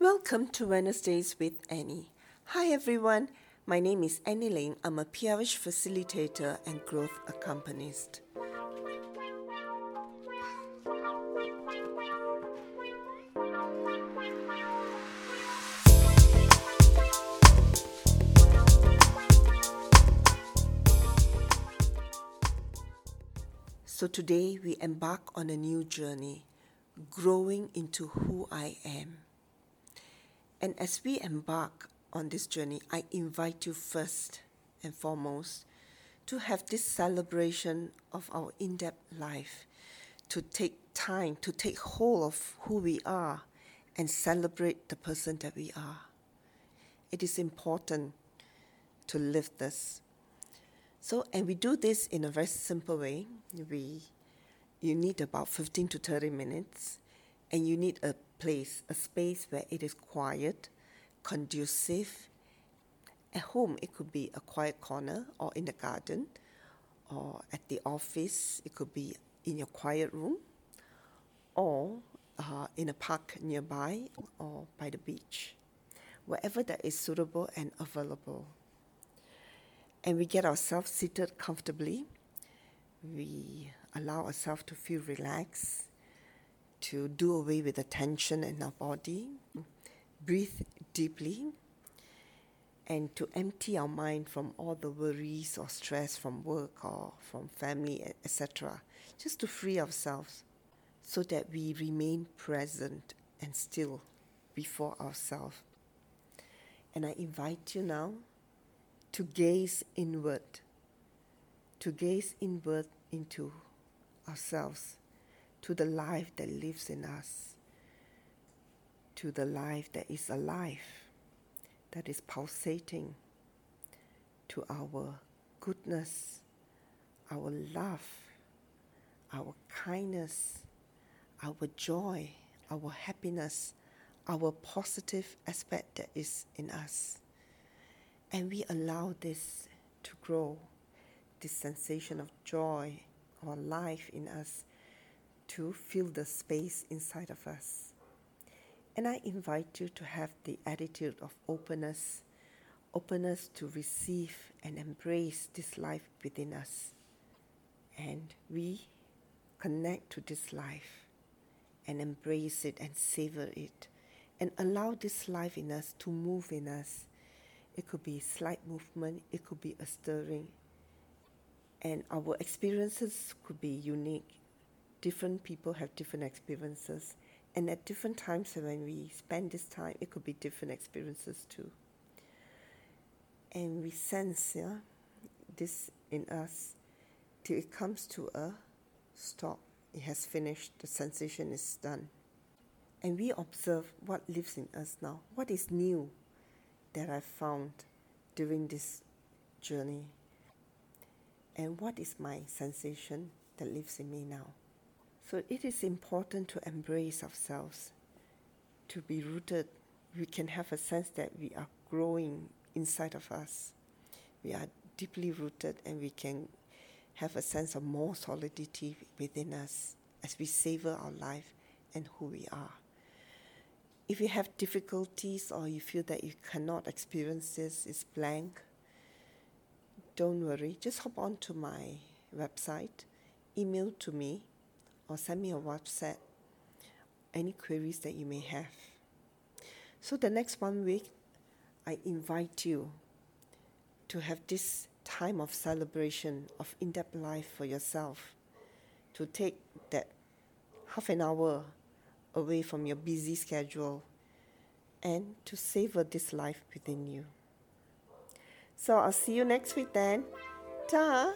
Welcome to Wednesdays with Annie. Hi everyone, my name is Annie Ling. I'm a PRH facilitator and growth accompanist. So today we embark on a new journey, growing into who I am. And as we embark on this journey, I invite you first and foremost to have this celebration of our in depth life, to take time to take hold of who we are and celebrate the person that we are. It is important to live this. So, and we do this in a very simple way. We, you need about 15 to 30 minutes, and you need a place, a space where it is quiet, conducive. At home, it could be a quiet corner or in the garden, or at the office, it could be in your quiet room, or uh, in a park nearby, or by the beach, wherever that is suitable and available and we get ourselves seated comfortably. We allow ourselves to feel relaxed, to do away with the tension in our body, breathe deeply, and to empty our mind from all the worries or stress from work or from family, etc. Just to free ourselves so that we remain present and still before ourselves. And I invite you now to gaze inward, to gaze inward into ourselves, to the life that lives in us, to the life that is alive, that is pulsating, to our goodness, our love, our kindness, our joy, our happiness, our positive aspect that is in us. And we allow this to grow, this sensation of joy or life in us to fill the space inside of us. And I invite you to have the attitude of openness, openness to receive and embrace this life within us. And we connect to this life and embrace it and savor it and allow this life in us to move in us it could be slight movement, it could be a stirring. And our experiences could be unique. Different people have different experiences. And at different times when we spend this time, it could be different experiences too. And we sense yeah, this in us till it comes to a stop. It has finished, the sensation is done. And we observe what lives in us now, what is new that I found during this journey? And what is my sensation that lives in me now? So it is important to embrace ourselves, to be rooted. We can have a sense that we are growing inside of us. We are deeply rooted and we can have a sense of more solidity within us as we savor our life and who we are if you have difficulties or you feel that you cannot experience this, it's blank, don't worry. Just hop on to my website, email to me, or send me a WhatsApp any queries that you may have. So, the next one week, I invite you to have this time of celebration of in depth life for yourself, to take that half an hour away from your busy schedule and to savor this life within you. So I'll see you next week then. Ta!